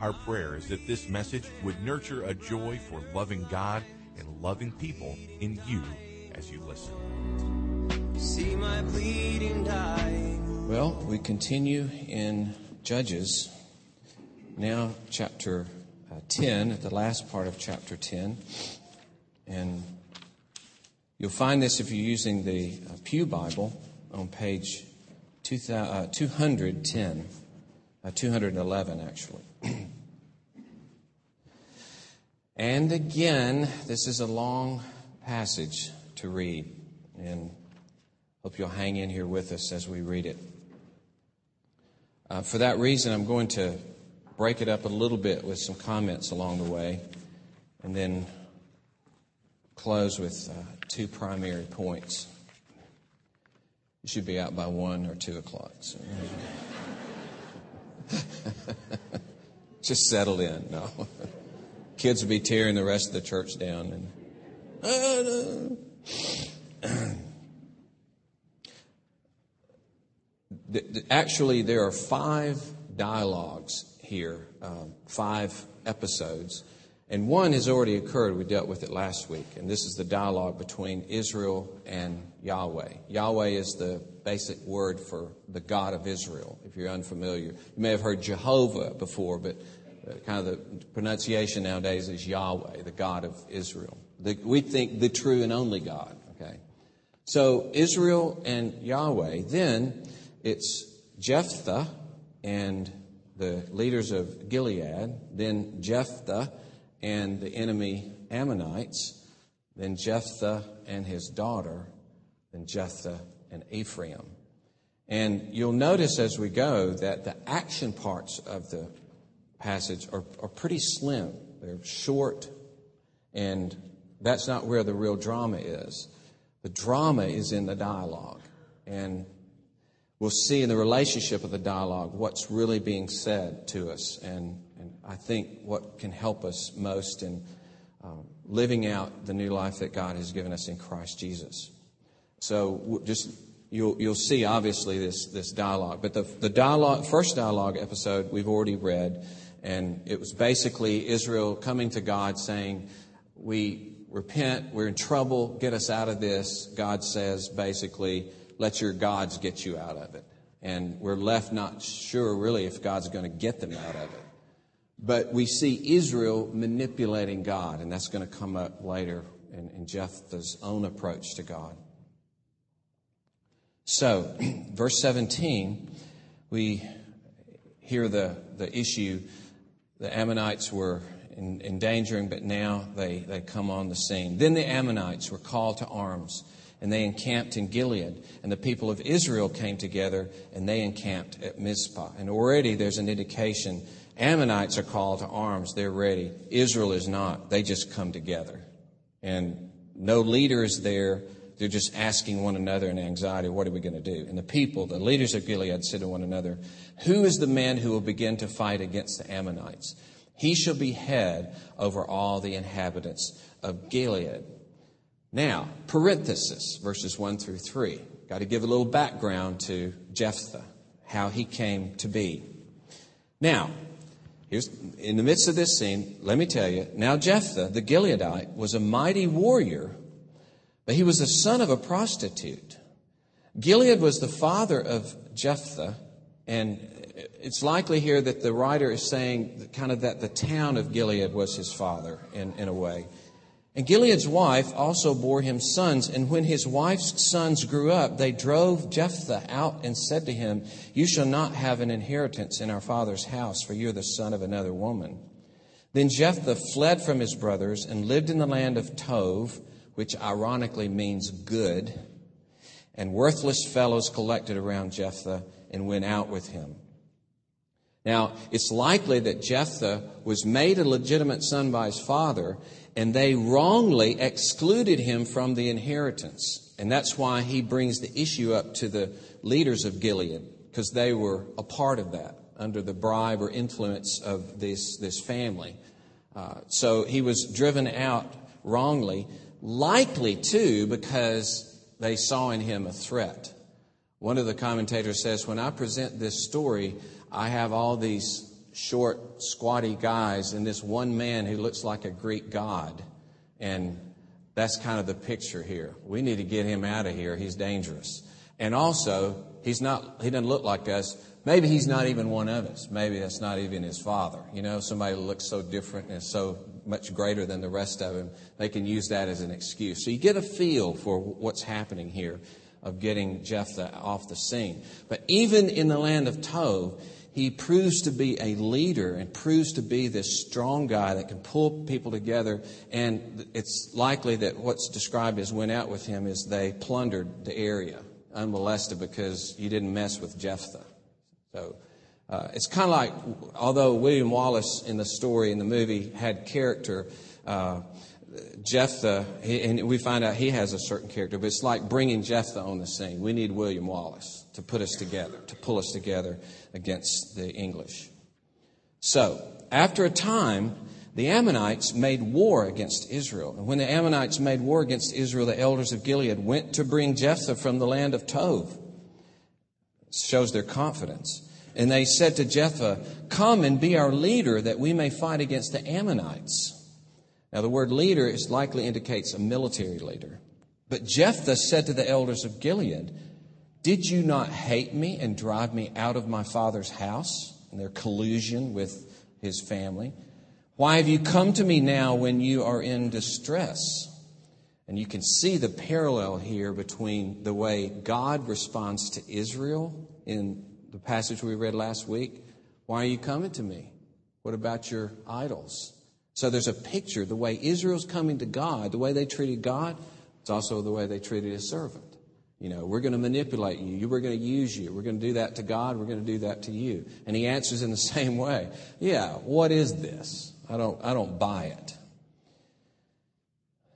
Our prayer is that this message would nurture a joy for loving God and loving people in you as you listen. See my bleeding dying. Well, we continue in Judges. Now, chapter uh, 10, at the last part of chapter 10. And you'll find this if you're using the uh, Pew Bible on page 2000, uh, 210, uh, 211, actually. and again, this is a long passage to read. And Hope you'll hang in here with us as we read it. Uh, for that reason, I'm going to break it up a little bit with some comments along the way and then close with uh, two primary points. You should be out by one or two o'clock. So. Just settle in. No. Kids will be tearing the rest of the church down. And, actually, there are five dialogues here, um, five episodes, and one has already occurred. We dealt with it last week, and this is the dialogue between Israel and Yahweh. Yahweh is the basic word for the God of Israel, if you're unfamiliar. You may have heard Jehovah before, but uh, kind of the pronunciation nowadays is Yahweh, the God of Israel. The, we think the true and only God, okay? So Israel and Yahweh, then it's Jephthah and the leaders of Gilead, then Jephthah and the enemy Ammonites, then Jephthah and his daughter, then Jephthah and Ephraim. And you'll notice as we go that the action parts of the passage are, are pretty slim. They're short, and that's not where the real drama is. The drama is in the dialogue. And we'll see in the relationship of the dialogue what's really being said to us. And, I think what can help us most in um, living out the new life that God has given us in Christ Jesus. So just you'll, you'll see obviously this, this dialogue. But the, the dialogue, first dialogue episode we've already read, and it was basically Israel coming to God saying, We repent, we're in trouble, get us out of this. God says basically, let your gods get you out of it. And we're left not sure really if God's going to get them out of it. But we see Israel manipulating God, and that's going to come up later in, in Jephthah's own approach to God. So, verse 17, we hear the, the issue. The Ammonites were in, endangering, but now they, they come on the scene. Then the Ammonites were called to arms and they encamped in Gilead. And the people of Israel came together and they encamped at Mizpah. And already there's an indication Ammonites are called to arms. They're ready. Israel is not. They just come together. And no leader is there. They're just asking one another in anxiety, what are we going to do? And the people, the leaders of Gilead, said to one another, Who is the man who will begin to fight against the Ammonites? He shall be head over all the inhabitants of Gilead. Now, parenthesis, verses 1 through 3. Got to give a little background to Jephthah, how he came to be. Now, here's in the midst of this scene, let me tell you, now Jephthah, the Gileadite, was a mighty warrior, but he was the son of a prostitute. Gilead was the father of Jephthah, and it's likely here that the writer is saying kind of that the town of Gilead was his father in, in a way. And Gilead's wife also bore him sons, and when his wife's sons grew up, they drove Jephthah out and said to him, You shall not have an inheritance in our father's house, for you're the son of another woman. Then Jephthah fled from his brothers and lived in the land of Tob, which ironically means good. And worthless fellows collected around Jephthah and went out with him. Now, it's likely that Jephthah was made a legitimate son by his father, and they wrongly excluded him from the inheritance. And that's why he brings the issue up to the leaders of Gilead, because they were a part of that under the bribe or influence of this, this family. Uh, so he was driven out wrongly, likely too because they saw in him a threat. One of the commentators says, When I present this story, I have all these short, squatty guys and this one man who looks like a Greek god. And that's kind of the picture here. We need to get him out of here. He's dangerous. And also, he's not, he doesn't look like us. Maybe he's not even one of us. Maybe that's not even his father. You know, somebody looks so different and so much greater than the rest of him. They can use that as an excuse. So you get a feel for what's happening here of getting Jephthah off the scene. But even in the land of Tob, he proves to be a leader and proves to be this strong guy that can pull people together. And it's likely that what's described as went out with him is they plundered the area unmolested because you didn't mess with Jephthah. So uh, it's kind of like, although William Wallace in the story in the movie had character, uh, Jephthah, and we find out he has a certain character, but it's like bringing Jephthah on the scene. We need William Wallace to put us together, to pull us together against the English. So, after a time, the Ammonites made war against Israel. And when the Ammonites made war against Israel, the elders of Gilead went to bring Jephthah from the land of. It shows their confidence. And they said to Jephthah, Come and be our leader that we may fight against the Ammonites. Now, the word leader is likely indicates a military leader. But Jephthah said to the elders of Gilead, Did you not hate me and drive me out of my father's house? And their collusion with his family. Why have you come to me now when you are in distress? And you can see the parallel here between the way God responds to Israel in the passage we read last week. Why are you coming to me? What about your idols? So there's a picture. The way Israel's coming to God, the way they treated God, it's also the way they treated his servant. You know, we're going to manipulate you. We're going to use you. We're going to do that to God. We're going to do that to you. And he answers in the same way. Yeah, what is this? I don't, I don't buy it.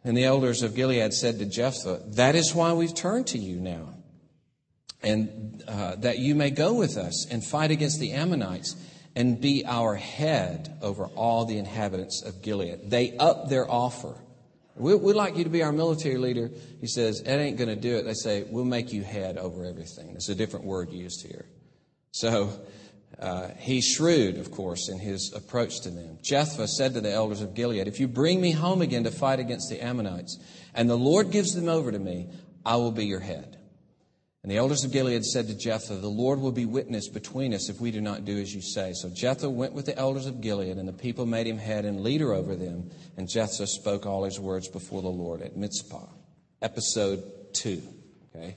And the elders of Gilead said to Jephthah, That is why we've turned to you now, and uh, that you may go with us and fight against the Ammonites and be our head over all the inhabitants of Gilead. They up their offer. We, would like you to be our military leader. He says, It ain't going to do it. They say, We'll make you head over everything. It's a different word used here. So uh, he's shrewd, of course, in his approach to them. Jephthah said to the elders of Gilead, If you bring me home again to fight against the Ammonites, and the Lord gives them over to me, I will be your head. And the elders of Gilead said to Jephthah, The Lord will be witness between us if we do not do as you say. So Jephthah went with the elders of Gilead, and the people made him head and leader over them. And Jephthah spoke all his words before the Lord at Mizpah. Episode 2. Okay?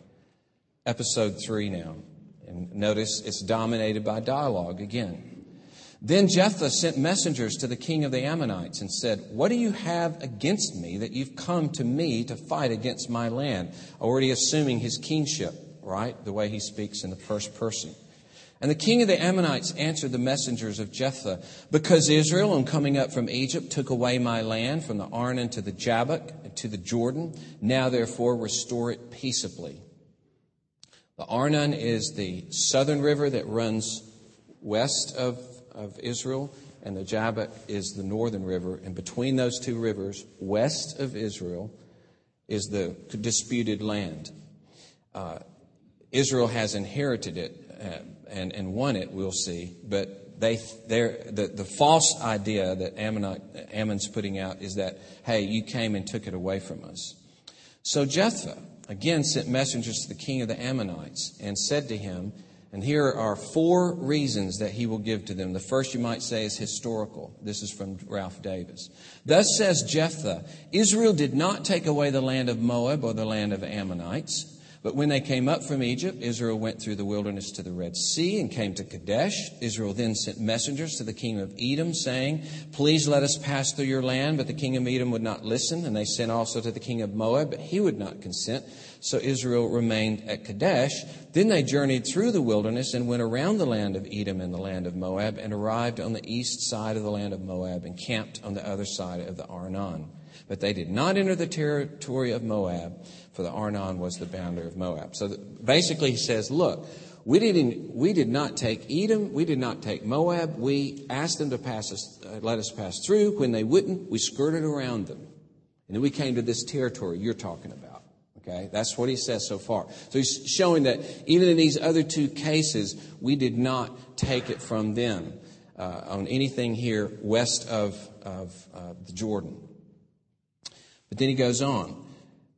Episode 3 now. And notice it's dominated by dialogue again. Then Jephthah sent messengers to the king of the Ammonites and said, What do you have against me that you've come to me to fight against my land? Already assuming his kingship right? The way he speaks in the first person. And the king of the Ammonites answered the messengers of Jephthah, Because Israel, on coming up from Egypt, took away my land from the Arnon to the Jabbok to the Jordan, now therefore restore it peaceably. The Arnon is the southern river that runs west of, of Israel, and the Jabbok is the northern river. And between those two rivers, west of Israel, is the disputed land. Uh, Israel has inherited it uh, and, and won it, we'll see. But they, the, the false idea that Ammonite, Ammon's putting out is that, hey, you came and took it away from us. So Jephthah again sent messengers to the king of the Ammonites and said to him, and here are four reasons that he will give to them. The first you might say is historical. This is from Ralph Davis. Thus says Jephthah, Israel did not take away the land of Moab or the land of Ammonites But when they came up from Egypt, Israel went through the wilderness to the Red Sea and came to Kadesh. Israel then sent messengers to the king of Edom, saying, Please let us pass through your land. But the king of Edom would not listen, and they sent also to the king of Moab, but he would not consent. So Israel remained at Kadesh. Then they journeyed through the wilderness and went around the land of Edom and the land of Moab, and arrived on the east side of the land of Moab, and camped on the other side of the Arnon. But they did not enter the territory of Moab, for the Arnon was the boundary of Moab. So basically, he says, Look, we, didn't, we did not take Edom. We did not take Moab. We asked them to pass us, uh, let us pass through. When they wouldn't, we skirted around them. And then we came to this territory you're talking about. Okay? That's what he says so far. So he's showing that even in these other two cases, we did not take it from them uh, on anything here west of, of uh, the Jordan. But then he goes on.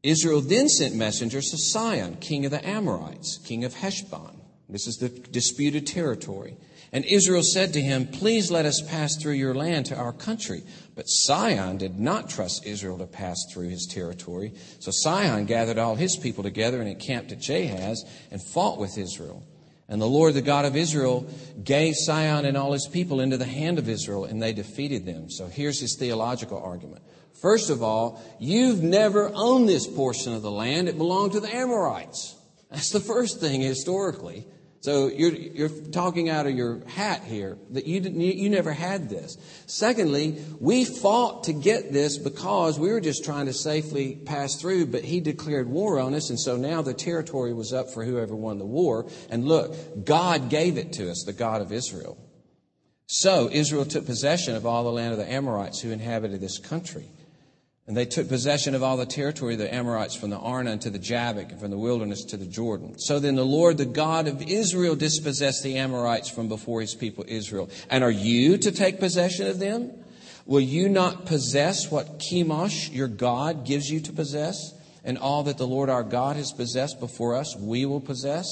Israel then sent messengers to Sihon, king of the Amorites, king of Heshbon. This is the disputed territory. And Israel said to him, Please let us pass through your land to our country. But Sihon did not trust Israel to pass through his territory. So Sihon gathered all his people together and encamped at Jahaz and fought with Israel. And the Lord, the God of Israel, gave Sihon and all his people into the hand of Israel, and they defeated them. So here's his theological argument. First of all, you've never owned this portion of the land. It belonged to the Amorites. That's the first thing historically. So you're, you're talking out of your hat here that you, didn't, you, you never had this. Secondly, we fought to get this because we were just trying to safely pass through, but he declared war on us, and so now the territory was up for whoever won the war. And look, God gave it to us, the God of Israel. So Israel took possession of all the land of the Amorites who inhabited this country. And they took possession of all the territory of the Amorites from the Arnon to the Jabbok and from the wilderness to the Jordan. So then the Lord, the God of Israel, dispossessed the Amorites from before his people Israel. And are you to take possession of them? Will you not possess what Chemosh, your God, gives you to possess? And all that the Lord our God has possessed before us, we will possess?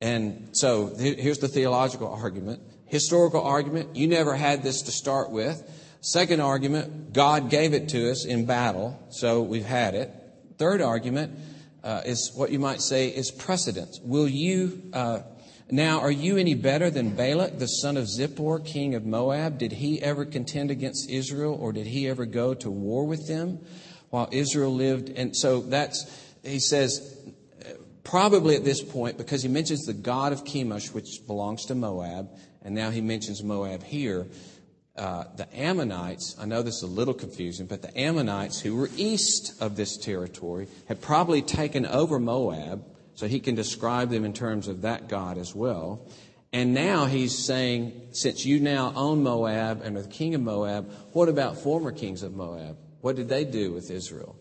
And so here's the theological argument. Historical argument, you never had this to start with. Second argument, God gave it to us in battle, so we've had it. Third argument uh, is what you might say is precedence. Will you, uh, now, are you any better than Balak, the son of Zippor, king of Moab? Did he ever contend against Israel, or did he ever go to war with them while Israel lived? And so that's, he says, probably at this point, because he mentions the God of Chemosh, which belongs to Moab, and now he mentions Moab here uh, the Ammonites, I know this is a little confusing, but the Ammonites who were east of this territory had probably taken over Moab, so he can describe them in terms of that God as well. And now he's saying, since you now own Moab and are the king of Moab, what about former kings of Moab? What did they do with Israel?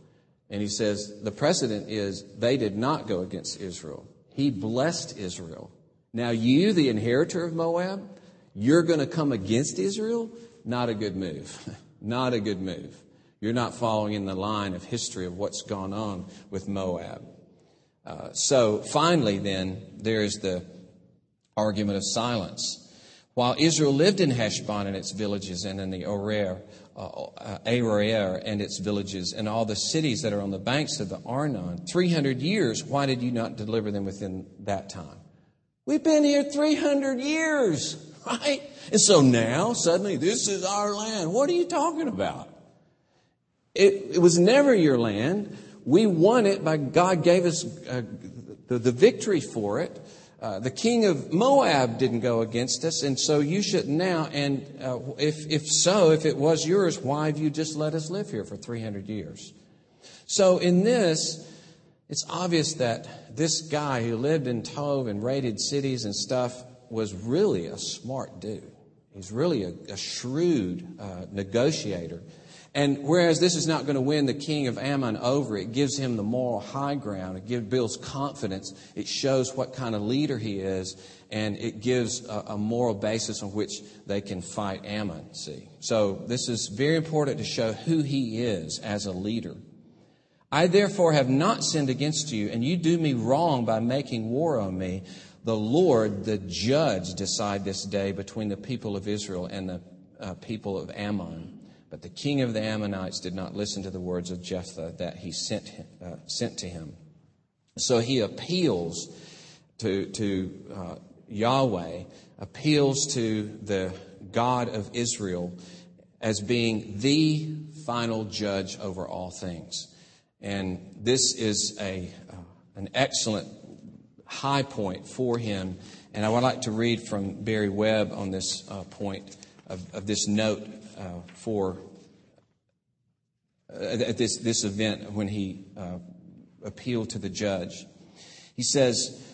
And he says, the precedent is they did not go against Israel. He blessed Israel. Now you, the inheritor of Moab, you're going to come against Israel? Not a good move. not a good move. You're not following in the line of history of what's gone on with Moab. Uh, so finally, then, there's the argument of silence. While Israel lived in Heshbon and its villages, and in the Orer, uh, uh, Aroer and its villages, and all the cities that are on the banks of the Arnon, 300 years, why did you not deliver them within that time? We've been here 300 years. Right? And so now, suddenly, this is our land. What are you talking about? It, it was never your land. We won it by God gave us uh, the, the, victory for it. Uh, the king of Moab didn't go against us, and so you should now. And uh, if, if so, if it was yours, why have you just let us live here for 300 years? So in this, it's obvious that this guy who lived in Tov and raided cities and stuff was really a smart dude. He's really a, a shrewd uh, negotiator. And whereas this is not going to win the king of Ammon over, it gives him the moral high ground. It gives builds confidence. It shows what kind of leader he is, and it gives a, a moral basis on which they can fight Ammon. See, so this is very important to show who he is as a leader. I therefore have not sinned against you, and you do me wrong by making war on me the Lord, the judge, decide this day between the people of Israel and the uh, people of Ammon. But the king of the Ammonites did not listen to the words of Jephthah that he sent, uh, sent to him. So he appeals to, to uh, Yahweh, appeals to the God of Israel as being the final judge over all things. And this is a, uh, an excellent high point for him. And I would like to read from Barry Webb on this uh, point of, of, this note uh, for uh, at this, this event when he uh, appealed to the judge. He says,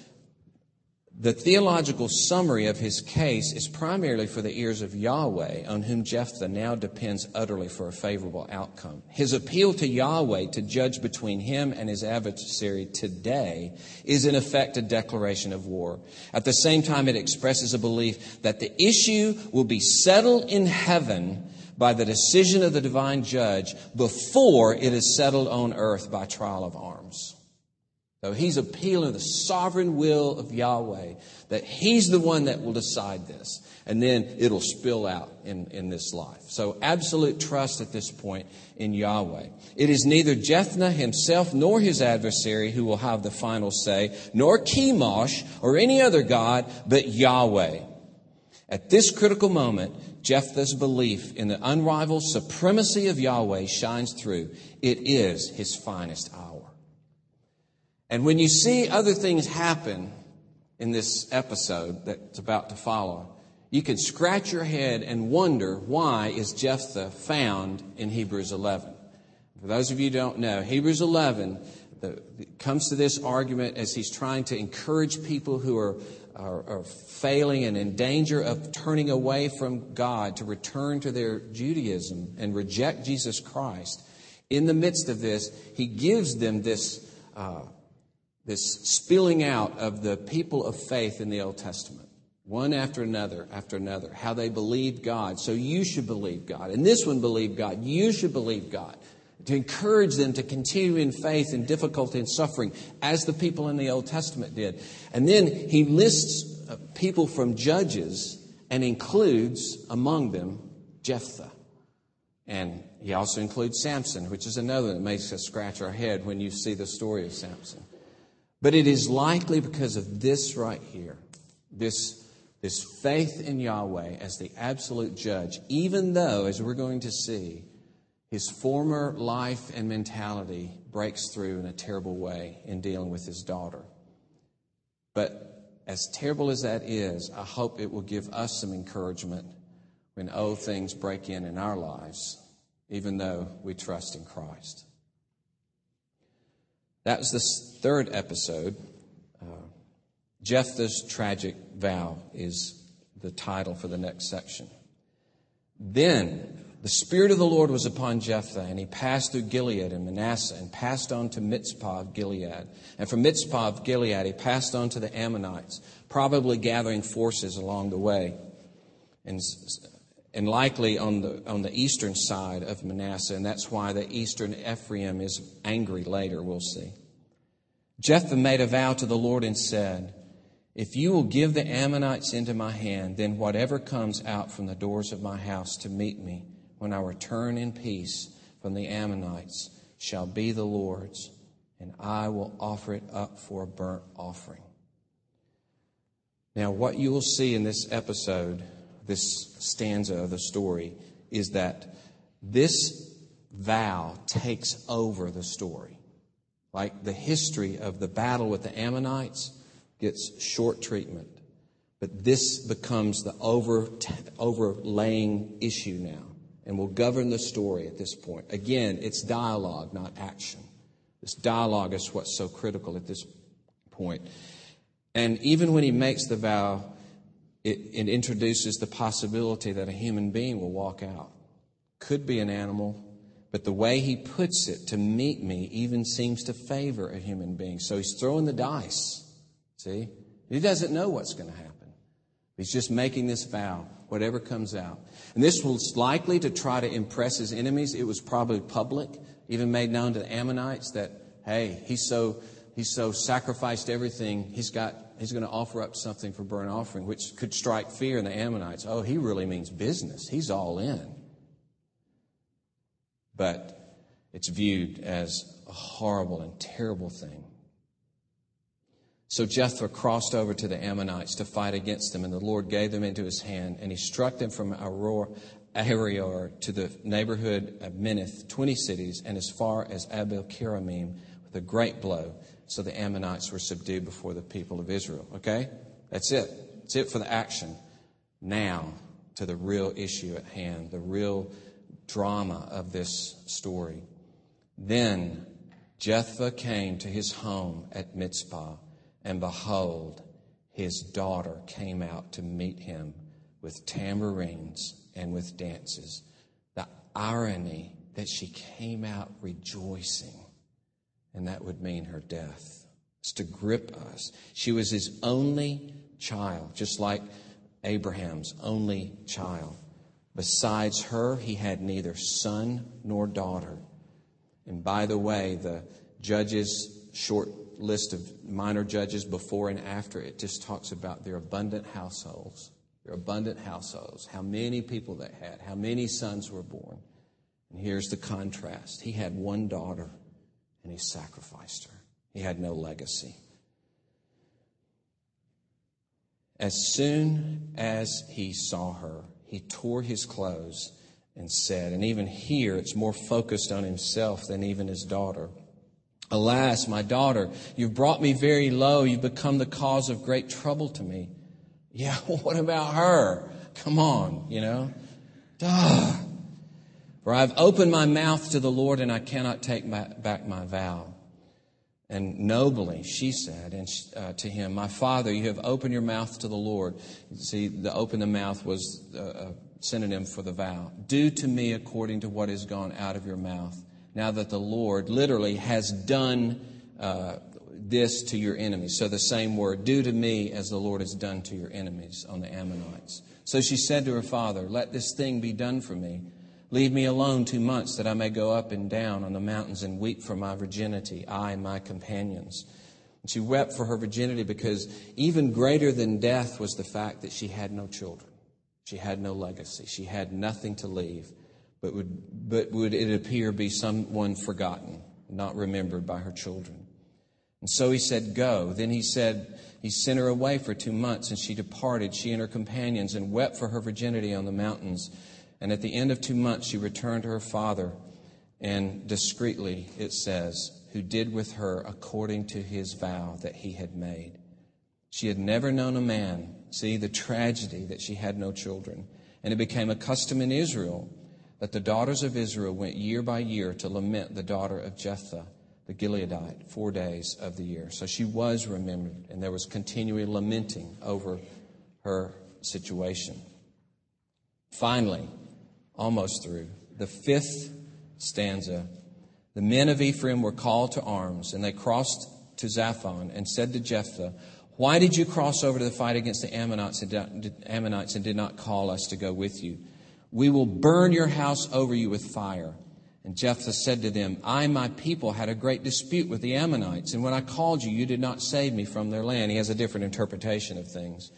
the theological summary of his case is primarily for the ears of Yahweh, on whom Jephthah now depends utterly for a favorable outcome. His appeal to Yahweh to judge between him and his adversary today is in effect a declaration of war. At the same time, it expresses a belief that the issue will be settled in heaven by the decision of the divine judge before it is settled on earth by trial of arms. So he's appealing to the sovereign will of Yahweh that he's the one that will decide this. And then it'll spill out in, in this life. So absolute trust at this point in Yahweh. It is neither Jephthah himself nor his adversary who will have the final say, nor Chemosh or any other God, but Yahweh. At this critical moment, Jephthah's belief in the unrivaled supremacy of Yahweh shines through. It is his finest hour. And when you see other things happen in this episode that's about to follow, you can scratch your head and wonder why is Jephthah found in Hebrews 11. For those of you who don't know, Hebrews 11 the, comes to this argument as he's trying to encourage people who are, are, are failing and in danger of turning away from God to return to their Judaism and reject Jesus Christ. In the midst of this, he gives them this uh, this spilling out of the people of faith in the Old Testament, one after another after another, how they believed God. So you should believe God. And this one believed God. You should believe God. To encourage them to continue in faith in difficulty and suffering, as the people in the Old Testament did. And then he lists uh, people from Judges and includes among them Jephthah. And he also includes Samson, which is another that makes us scratch our head when you see the story of Samson. But it is likely because of this right here, this, this faith in Yahweh as the absolute judge, even though, as we're going to see, his former life and mentality breaks through in a terrible way in dealing with his daughter. But as terrible as that is, I hope it will give us some encouragement when old things break in in our lives, even though we trust in Christ. That was the third episode. Uh, Jephthah's tragic vow is the title for the next section. Then the Spirit of the Lord was upon Jephthah, and he passed through Gilead and Manasseh, and passed on to Mizpah of Gilead. And from Mizpah of Gilead, he passed on to the Ammonites, probably gathering forces along the way. And and likely on the, on the eastern side of Manasseh, and that's why the eastern Ephraim is angry later, we'll see. Jephthah made a vow to the Lord and said, If you will give the Ammonites into my hand, then whatever comes out from the doors of my house to meet me when I return in peace from the Ammonites shall be the Lord's, and I will offer it up for a burnt offering. Now, what you will see in this episode this stanza of the story is that this vow takes over the story. Like the history of the battle with the Ammonites gets short treatment. But this becomes the over, overlaying issue now and will govern the story at this point. Again, it's dialogue, not action. This dialogue is what's so critical at this point. And even when he makes the vow, it, it introduces the possibility that a human being will walk out. Could be an animal, but the way he puts it to meet me even seems to favor a human being. So he's throwing the dice. See? He doesn't know what's going to happen. He's just making this vow, whatever comes out. And this was likely to try to impress his enemies. It was probably public, even made known to the Ammonites that, hey, he's so, he's so sacrificed everything, he's got he's going to offer up something for burnt offering, which could strike fear in the Ammonites. Oh, he really means business. He's all in. But it's viewed as a horrible and terrible thing. So Jephthah crossed over to the Ammonites to fight against them, and the Lord gave them into his hand, and he struck them from Aroer, Aroer to the neighborhood of Minnith, 20 cities, and as far as Abel Keramim with a great blow. So the Ammonites were subdued before the people of Israel. Okay? That's it. That's it for the action. Now to the real issue at hand, the real drama of this story. Then Jephthah came to his home at Mizpah and behold, his daughter came out to meet him with tambourines and with dances. The irony that she came out rejoicing, and that would mean her death. It's to grip us. She was his only child, just like Abraham's only child. Besides her, he had neither son nor daughter. And by the way, the judges' short list of minor judges before and after, it just talks about their abundant households. Their abundant households, how many people they had, how many sons were born. And here's the contrast. He had one daughter and he sacrificed her. He had no legacy. As soon as he saw her, he tore his clothes and said, and even here it's more focused on himself than even his daughter. Alas, my daughter, you've brought me very low. You've become the cause of great trouble to me. Yeah, what about her? Come on, you know. Duh. For I've opened my mouth to the Lord and I cannot take back my vow. And nobly she said and uh, to him, My father, you have opened your mouth to the Lord. See, the open the mouth was a synonym for the vow. Do to me according to what has gone out of your mouth now that the Lord literally has done uh, this to your enemies. So the same word, do to me as the Lord has done to your enemies on the Ammonites. So she said to her father, Let this thing be done for me. Leave me alone two months that I may go up and down on the mountains and weep for my virginity, I and my companions. And she wept for her virginity because even greater than death was the fact that she had no children. She had no legacy. She had nothing to leave but would, but would it appear be someone forgotten, not remembered by her children. And so he said, Go. Then he said, He sent her away for two months, and she departed, she and her companions, and wept for her virginity on the mountains. And at the end of two months, she returned to her father, and discreetly, it says, who did with her according to his vow that he had made. She had never known a man. See the tragedy that she had no children. And it became a custom in Israel that the daughters of Israel went year by year to lament the daughter of Jephthah, the Gileadite, four days of the year. So she was remembered, and there was continually lamenting over her situation. Finally, almost through, the fifth stanza the men of Ephraim were called to arms, and they crossed to Zaphon and said to Jephthah, Why did you cross over to the fight against the Ammonites and did not call us to go with you? We will burn your house over you with fire. And Jephthah said to them, I my people had a great dispute with the Ammonites, and when I called you, you did not save me from their land. He has a different interpretation of things.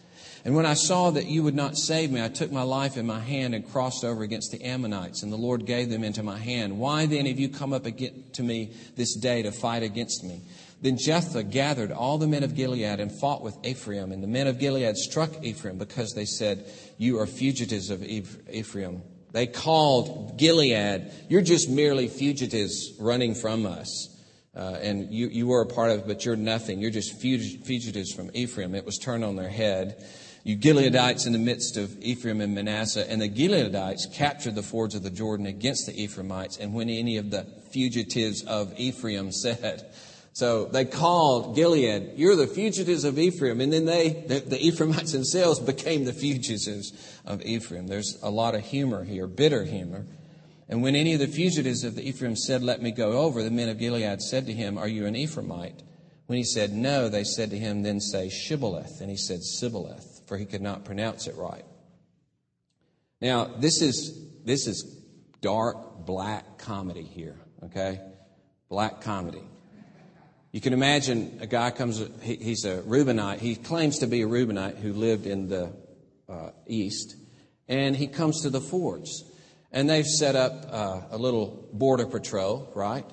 And when I saw that you would not save me, I took my life in my hand and crossed over against the Ammonites, and the Lord gave them into my hand. Why then have you come up to me this day to fight against me? Then Jephthah gathered all the men of Gilead and fought with Ephraim. And the men of Gilead struck Ephraim because they said, You are fugitives of Ephraim. They called Gilead, You're just merely fugitives running from us. Uh, and you, you were a part of it, but you're nothing. You're just fugitives from Ephraim. It was turned on their head. You Gileadites in the midst of Ephraim and Manasseh. And the Gileadites captured the fords of the Jordan against the Ephraimites. And when any of the fugitives of Ephraim said, so they called Gilead, you're the fugitives of Ephraim. And then they, the, the, Ephraimites themselves became the fugitives of Ephraim. There's a lot of humor here, bitter humor. And when any of the fugitives of the Ephraim said, let me go over, the men of Gilead said to him, are you an Ephraimite? When he said no, they said to him, then say Shibboleth. And he said Sibboleth, for he could not pronounce it right. Now, this is, this is dark, black comedy here, okay? Black comedy. You can imagine a guy comes, he, he's a Reubenite. He claims to be a Reubenite who lived in the uh, East. And he comes to the fords. And they've set up uh, a little border patrol, right?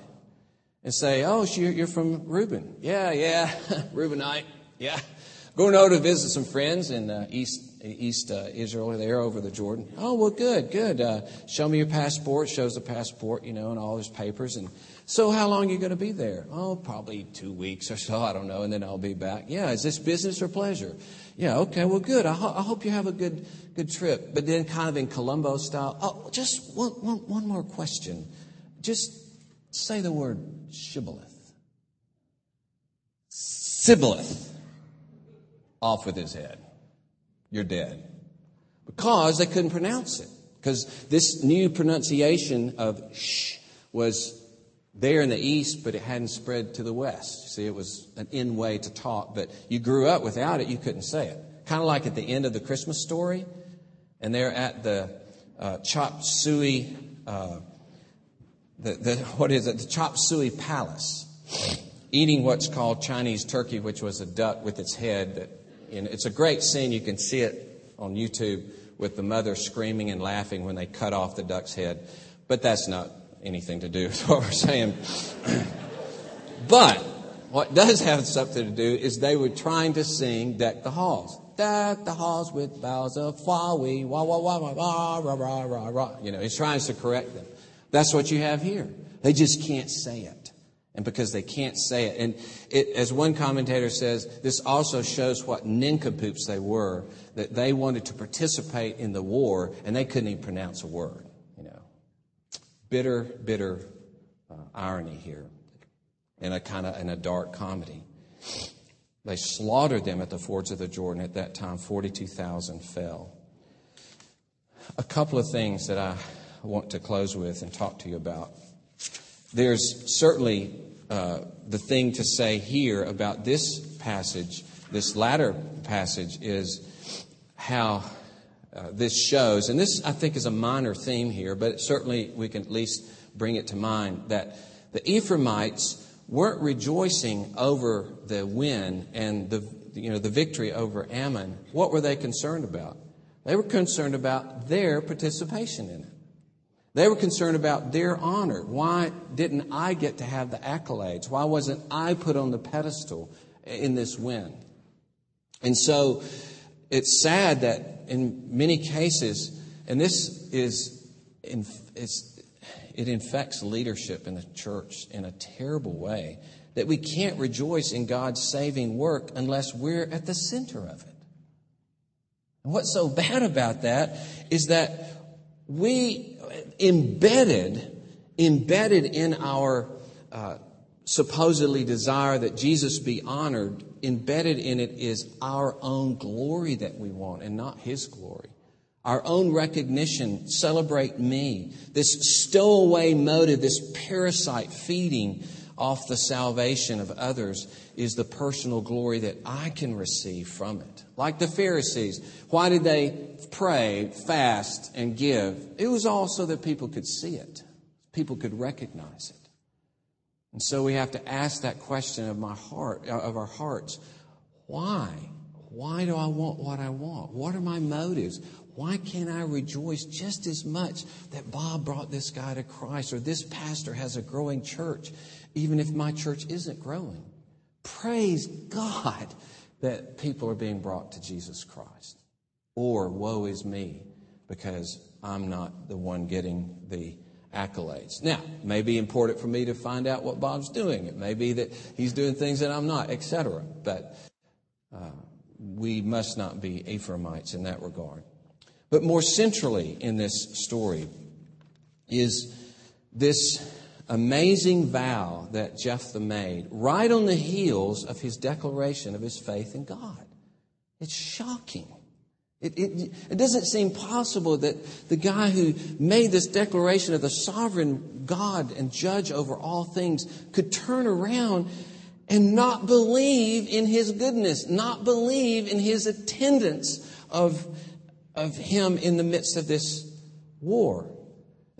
And say, oh, you're from Reuben. Yeah, yeah, Reubenite. Yeah. Going over to visit some friends in uh, East East uh, Israel. They're over the Jordan. Oh well, good, good. Uh, show me your passport. Shows the passport, you know, and all his papers. And so, how long are you going to be there? Oh, probably two weeks or so. I don't know, and then I'll be back. Yeah. Is this business or pleasure? Yeah. Okay. Well, good. I, ho- I hope you have a good good trip. But then, kind of in Columbo style. Oh, just one one, one more question. Just say the word shibboleth. Sibboleth. Off with his head. You're dead. Because they couldn't pronounce it. Because this new pronunciation of sh was there in the east, but it hadn't spread to the west. See, it was an in way to talk, but you grew up without it, you couldn't say it. Kind of like at the end of the Christmas story, and they're at the uh, chop suey, uh, the, the, what is it, the chop suey palace, eating what's called Chinese turkey, which was a duck with its head that and it's a great scene. You can see it on YouTube with the mother screaming and laughing when they cut off the duck's head. But that's not anything to do with what we're saying. but what does have something to do is they were trying to sing Deck the Halls. Deck the halls with boughs of flowey, wah, wah, wah, wah, wah, rah, rah, rah, rah. You know, he's trying to correct them. That's what you have here. They just can't say it and because they can't say it. And it, as one commentator says, this also shows what nincompoops they were, that they wanted to participate in the war and they couldn't even pronounce a word. You know, bitter, bitter uh, irony here, in a kind of in a dark comedy. They slaughtered them at the fords of the Jordan. At that time, forty-two thousand fell. A couple of things that I want to close with and talk to you about. There's certainly uh, the thing to say here about this passage, this latter passage, is how uh, this shows, and this I think is a minor theme here, but certainly we can at least bring it to mind that the Ephraimites weren't rejoicing over the win and the you know the victory over Ammon. What were they concerned about? They were concerned about their participation in it. They were concerned about their honor. Why didn't I get to have the accolades? Why wasn't I put on the pedestal in this win? And so it's sad that in many cases, and this is, it infects leadership in the church in a terrible way, that we can't rejoice in God's saving work unless we're at the center of it. And what's so bad about that is that we embedded, embedded in our uh, supposedly desire that Jesus be honored, embedded in it is our own glory that we want and not His glory. Our own recognition, celebrate me. This stowaway motive, this parasite feeding off the salvation of others is the personal glory that I can receive from it. Like the Pharisees, why did they pray, fast, and give? It was all so that people could see it, people could recognize it. And so we have to ask that question of my heart, uh, of our hearts. Why? Why do I want what I want? What are my motives? Why can't I rejoice just as much that Bob brought this guy to Christ or this pastor has a growing church? even if my church isn't growing. Praise God that people are being brought to Jesus Christ. Or woe is me because I'm not the one getting the accolades. Now, it may be important for me to find out what Bob's doing. It may be that he's doing things that I'm not, etc. But uh, we must not be Ephraimites in that regard. But more centrally in this story is this amazing vow that Jephthah made right on the heels of his declaration of his faith in God. It's shocking. It, it, it, doesn't seem possible that the guy who made this declaration of the sovereign God and judge over all things could turn around and not believe in his goodness, not believe in his attendance of, of him in the midst of this war.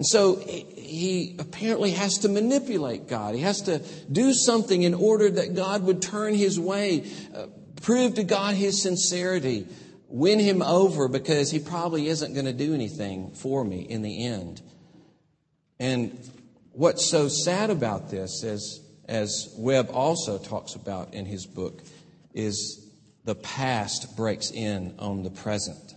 And so he apparently has to manipulate God. He has to do something in order that God would turn his way, uh, prove to God his sincerity, win him over because he probably isn't going to do anything for me in the end. And what's so sad about this, as, as Webb also talks about in his book, is the past breaks in on the present.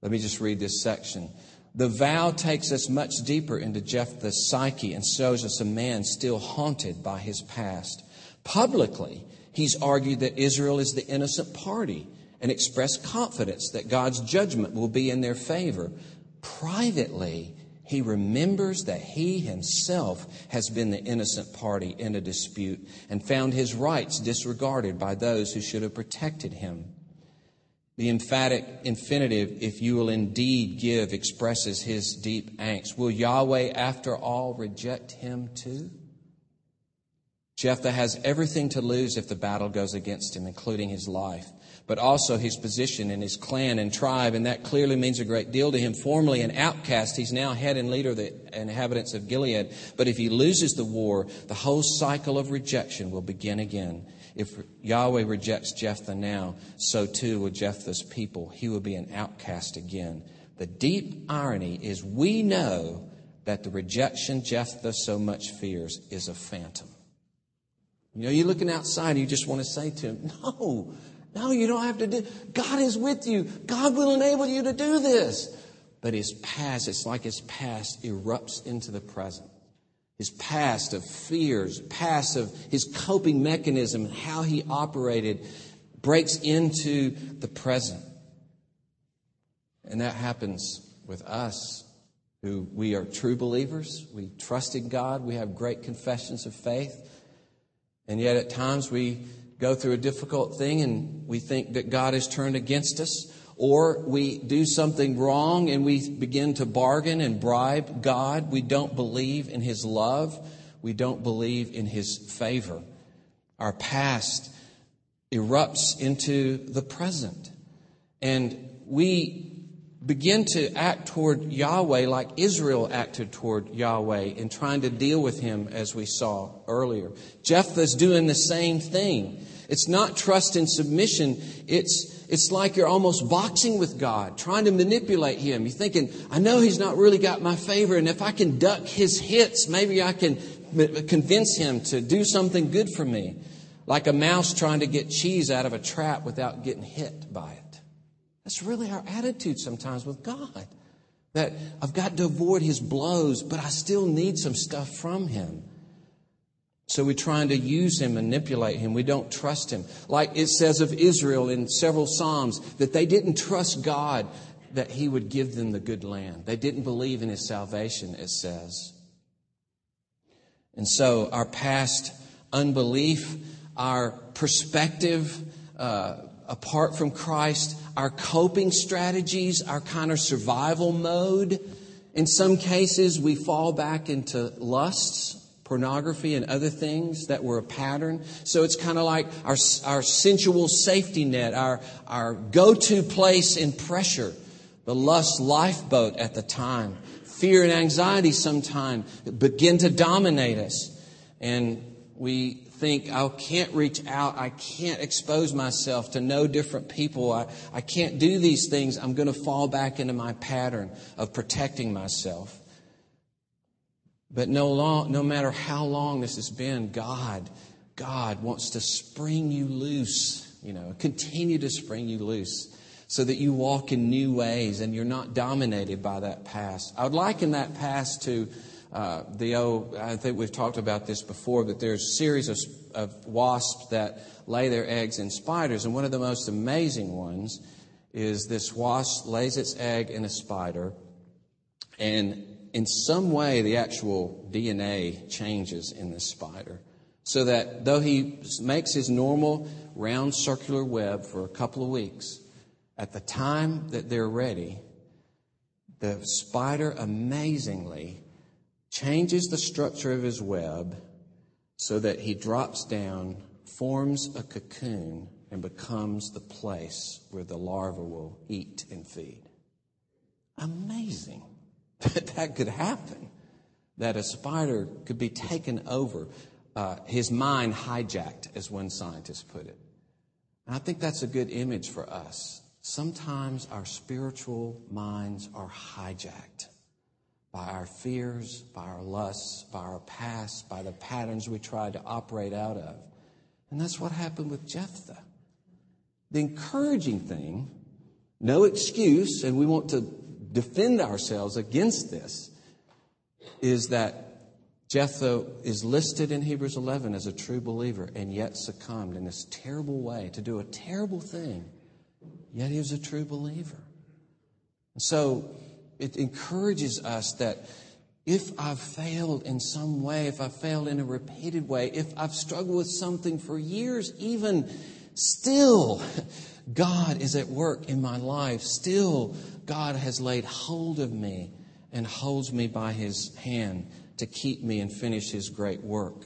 Let me just read this section. The vow takes us much deeper into Jephthah's psyche and shows us a man still haunted by his past. Publicly, he's argued that Israel is the innocent party and expressed confidence that God's judgment will be in their favor. Privately, he remembers that he himself has been the innocent party in a dispute and found his rights disregarded by those who should have protected him. The emphatic infinitive, if you will indeed give, expresses his deep angst. Will Yahweh, after all, reject him too? Jephthah has everything to lose if the battle goes against him, including his life, but also his position in his clan and tribe, and that clearly means a great deal to him. Formerly an outcast, he's now head and leader of the inhabitants of Gilead. But if he loses the war, the whole cycle of rejection will begin again. If Yahweh rejects Jephthah now, so too will Jephthah's people. He will be an outcast again. The deep irony is we know that the rejection Jephthah so much fears is a phantom. You know, you're looking outside and you just want to say to him, No, no, you don't have to do God is with you. God will enable you to do this. But his past, it's like his past erupts into the present his past of fears, past of his coping mechanism, how he operated, breaks into the present. And that happens with us who we are true believers. We trust in God. We have great confessions of faith. And yet at times we go through a difficult thing and we think that God has turned against us or we do something wrong and we begin to bargain and bribe God. We don't believe in His love. We don't believe in His favor. Our past erupts into the present. And we begin to act toward Yahweh like Israel acted toward Yahweh in trying to deal with him as we saw earlier. Jephthah's doing the same thing. It's not trust and submission. It's it's like you're almost boxing with God, trying to manipulate Him. You're thinking, I know He's not really got my favor, and if I can duck His hits, maybe I can convince Him to do something good for me. Like a mouse trying to get cheese out of a trap without getting hit by it. That's really our attitude sometimes with God. That I've got to avoid His blows, but I still need some stuff from Him. So we're trying to use him, manipulate him. We don't trust him. Like it says of Israel in several Psalms, that they didn't trust God that he would give them the good land. They didn't believe in his salvation, it says. And so our past unbelief, our perspective uh, apart from Christ, our coping strategies, our kind of survival mode, in some cases we fall back into lusts pornography and other things that were a pattern. So it's kind of like our, our sensual safety net, our, our go to place in pressure, the lust lifeboat at the time. Fear and anxiety sometimes begin to dominate us. And we think, I can't reach out. I can't expose myself to know different people. I, I can't do these things. I'm going to fall back into my pattern of protecting myself. But no, long, no matter how long this has been, God, God wants to spring you loose, you know, continue to spring you loose so that you walk in new ways and you're not dominated by that past. I would liken that past to uh, the old, I think we've talked about this before, but there's a series of, of wasps that lay their eggs in spiders. And one of the most amazing ones is this wasp lays its egg in a spider and in some way, the actual DNA changes in this spider. So that though he makes his normal round circular web for a couple of weeks, at the time that they're ready, the spider amazingly changes the structure of his web so that he drops down, forms a cocoon, and becomes the place where the larva will eat and feed. Amazing that that could happen, that a spider could be taken over, uh, his mind hijacked, as one scientist put it. And I think that's a good image for us. Sometimes our spiritual minds are hijacked by our fears, by our lusts, by our past, by the patterns we try to operate out of. And that's what happened with Jephthah. The encouraging thing, no excuse, and we want to defend ourselves against this, is that Jephthah is listed in Hebrews 11 as a true believer and yet succumbed in this terrible way to do a terrible thing. Yet he was a true believer. And So it encourages us that if I've failed in some way, if I've failed in a repeated way, if I've struggled with something for years, even still, God is at work in my life. Still, God has laid hold of me and holds me by his hand to keep me and finish his great work.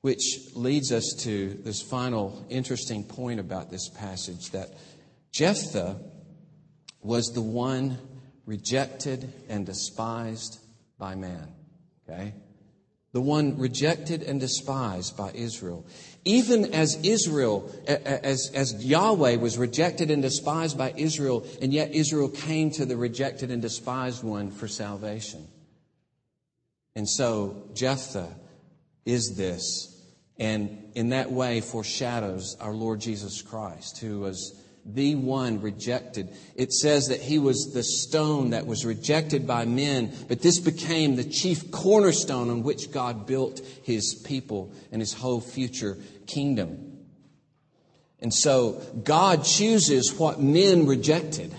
Which leads us to this final interesting point about this passage that Jephthah was the one rejected and despised by man. Okay? The one rejected and despised by Israel. Even as Israel, as, as Yahweh was rejected and despised by Israel, and yet Israel came to the rejected and despised one for salvation. And so Jephthah is this, and in that way foreshadows our Lord Jesus Christ, who was the one rejected. It says that he was the stone that was rejected by men, but this became the chief cornerstone on which God built his people and his whole future kingdom. And so God chooses what men rejected.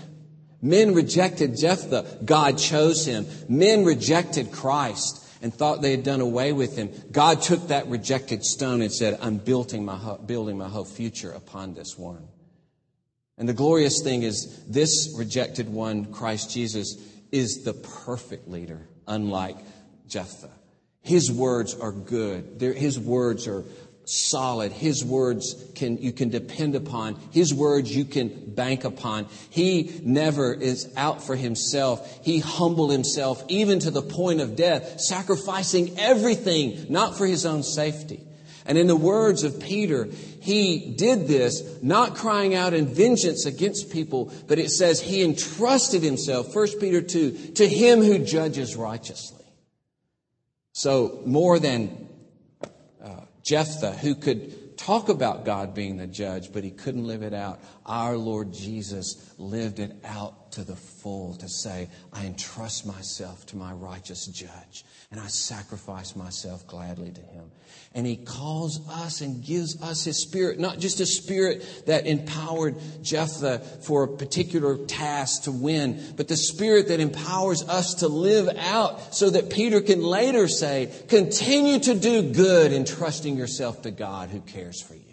Men rejected Jephthah. God chose him. Men rejected Christ and thought they had done away with him. God took that rejected stone and said, I'm building my, building my whole future upon this one. And the glorious thing is, this rejected one, Christ Jesus, is the perfect leader, unlike Jephthah. His words are good. his words are solid. His words can, you can depend upon. His words you can bank upon. He never is out for himself. He humbled himself even to the point of death, sacrificing everything, not for his own safety. And in the words of Peter, he did this not crying out in vengeance against people, but it says he entrusted himself, 1 Peter 2, to him who judges righteously. So more than uh, Jephthah, who could talk about God being the judge, but he couldn't live it out. Our Lord Jesus lived it out to the full to say, I entrust myself to my righteous judge and I sacrifice myself gladly to him. And he calls us and gives us his spirit, not just a spirit that empowered Jephthah for a particular task to win, but the spirit that empowers us to live out so that Peter can later say, continue to do good in trusting yourself to God who cares for you.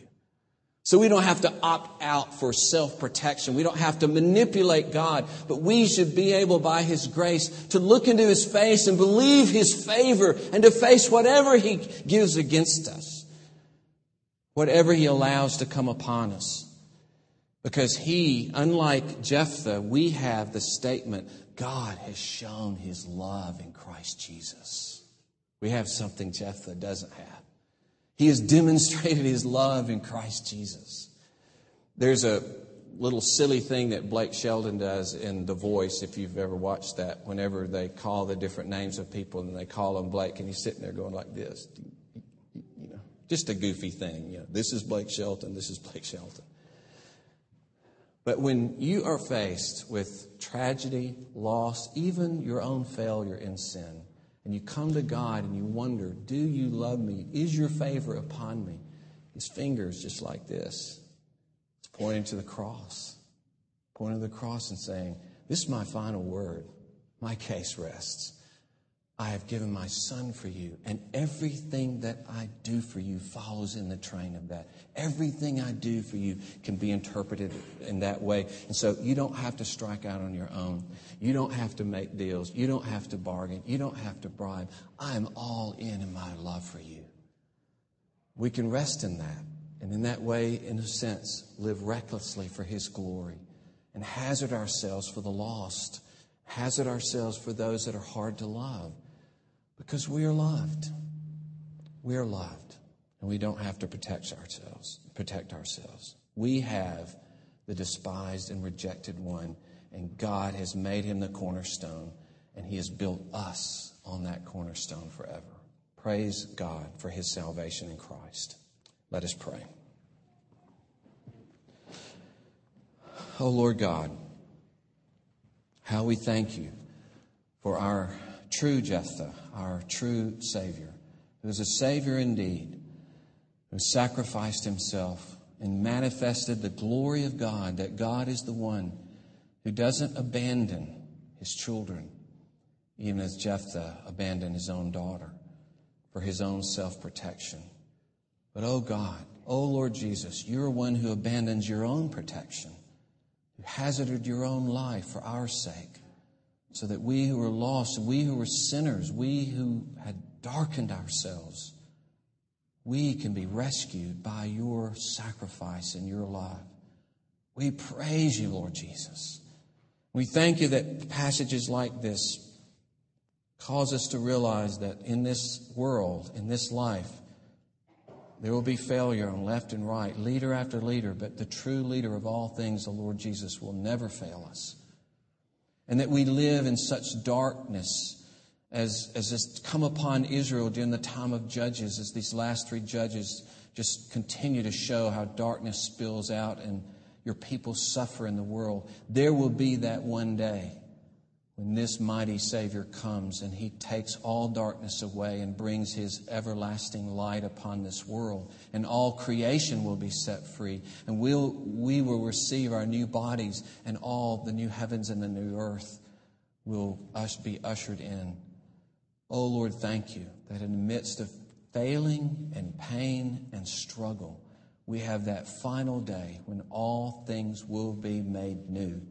So we don't have to opt out for self protection. We don't have to manipulate God, but we should be able by His grace to look into His face and believe His favor and to face whatever He gives against us, whatever He allows to come upon us. Because He, unlike Jephthah, we have the statement God has shown His love in Christ Jesus. We have something Jephthah doesn't have. He has demonstrated his love in Christ Jesus. There's a little silly thing that Blake Shelton does in The Voice, if you've ever watched that, whenever they call the different names of people and they call him Blake, and he's sitting there going like this. You know, just a goofy thing. You know, this is Blake Shelton, this is Blake Shelton. But when you are faced with tragedy, loss, even your own failure in sin, and you come to God and you wonder, Do you love me? Is your favor upon me? His fingers just like this. It's pointing to the cross, pointing to the cross and saying, This is my final word. My case rests. I have given my son for you, and everything that I do for you follows in the train of that. Everything I do for you can be interpreted in that way. And so you don't have to strike out on your own. You don't have to make deals. You don't have to bargain. You don't have to bribe. I am all in in my love for you. We can rest in that. And in that way, in a sense, live recklessly for his glory and hazard ourselves for the lost, hazard ourselves for those that are hard to love because we are loved. We are loved. And we don't have to protect ourselves, protect ourselves. We have the despised and rejected one, and God has made him the cornerstone, and he has built us on that cornerstone forever. Praise God for his salvation in Christ. Let us pray. Oh Lord God, how we thank you for our true Jephthah, our true Savior, who is a Savior indeed, who sacrificed himself and manifested the glory of God, that God is the one who doesn't abandon his children, even as Jephthah abandoned his own daughter for his own self protection. But oh God, oh Lord Jesus, you're one who abandons your own protection, who hazarded your own life for our sake, so that we who were lost, we who were sinners, we who had darkened ourselves, we can be rescued by your sacrifice and your love. We praise you, Lord Jesus. We thank you that passages like this cause us to realize that in this world, in this life, there will be failure on left and right, leader after leader, but the true leader of all things, the Lord Jesus, will never fail us. And that we live in such darkness as, as has come upon Israel during the time of Judges, as these last three judges just continue to show how darkness spills out and your people suffer in the world. There will be that one day when this mighty Savior comes and he takes all darkness away and brings his everlasting light upon this world, and all creation will be set free, and we'll, we will receive our new bodies, and all the new heavens and the new earth will us be ushered in. Oh Lord, thank you that in the midst of failing and pain and struggle, we have that final day when all things will be made new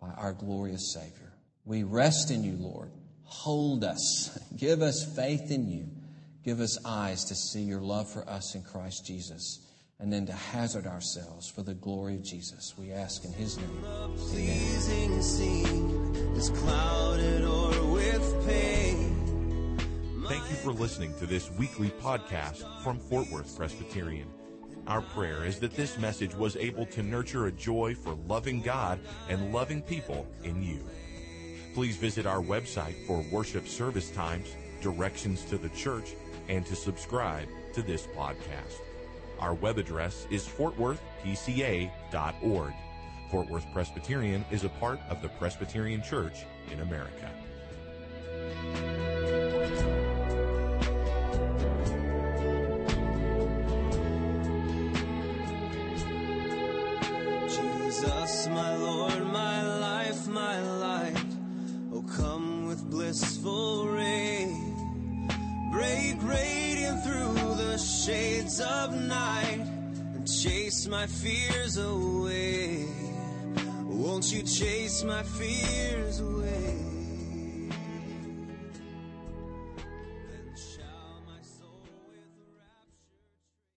by our glorious Savior. We rest in you, Lord. Hold us. Give us faith in you. Give us eyes to see your love for us in Christ Jesus and then to hazard ourselves for the glory of Jesus. We ask in his name. Amen. Thank you for listening to this weekly podcast from Fort Worth Presbyterian. Our prayer is that this message was able to nurture a joy for loving God and loving people in you. Please visit our website for worship service times, directions to the church, and to subscribe to this podcast. Our web address is fortworthpca.org. Fort Worth Presbyterian is a part of the Presbyterian Church in America. Rain. Break radiant through the shades of night and chase my fears away. Won't you chase my fears away?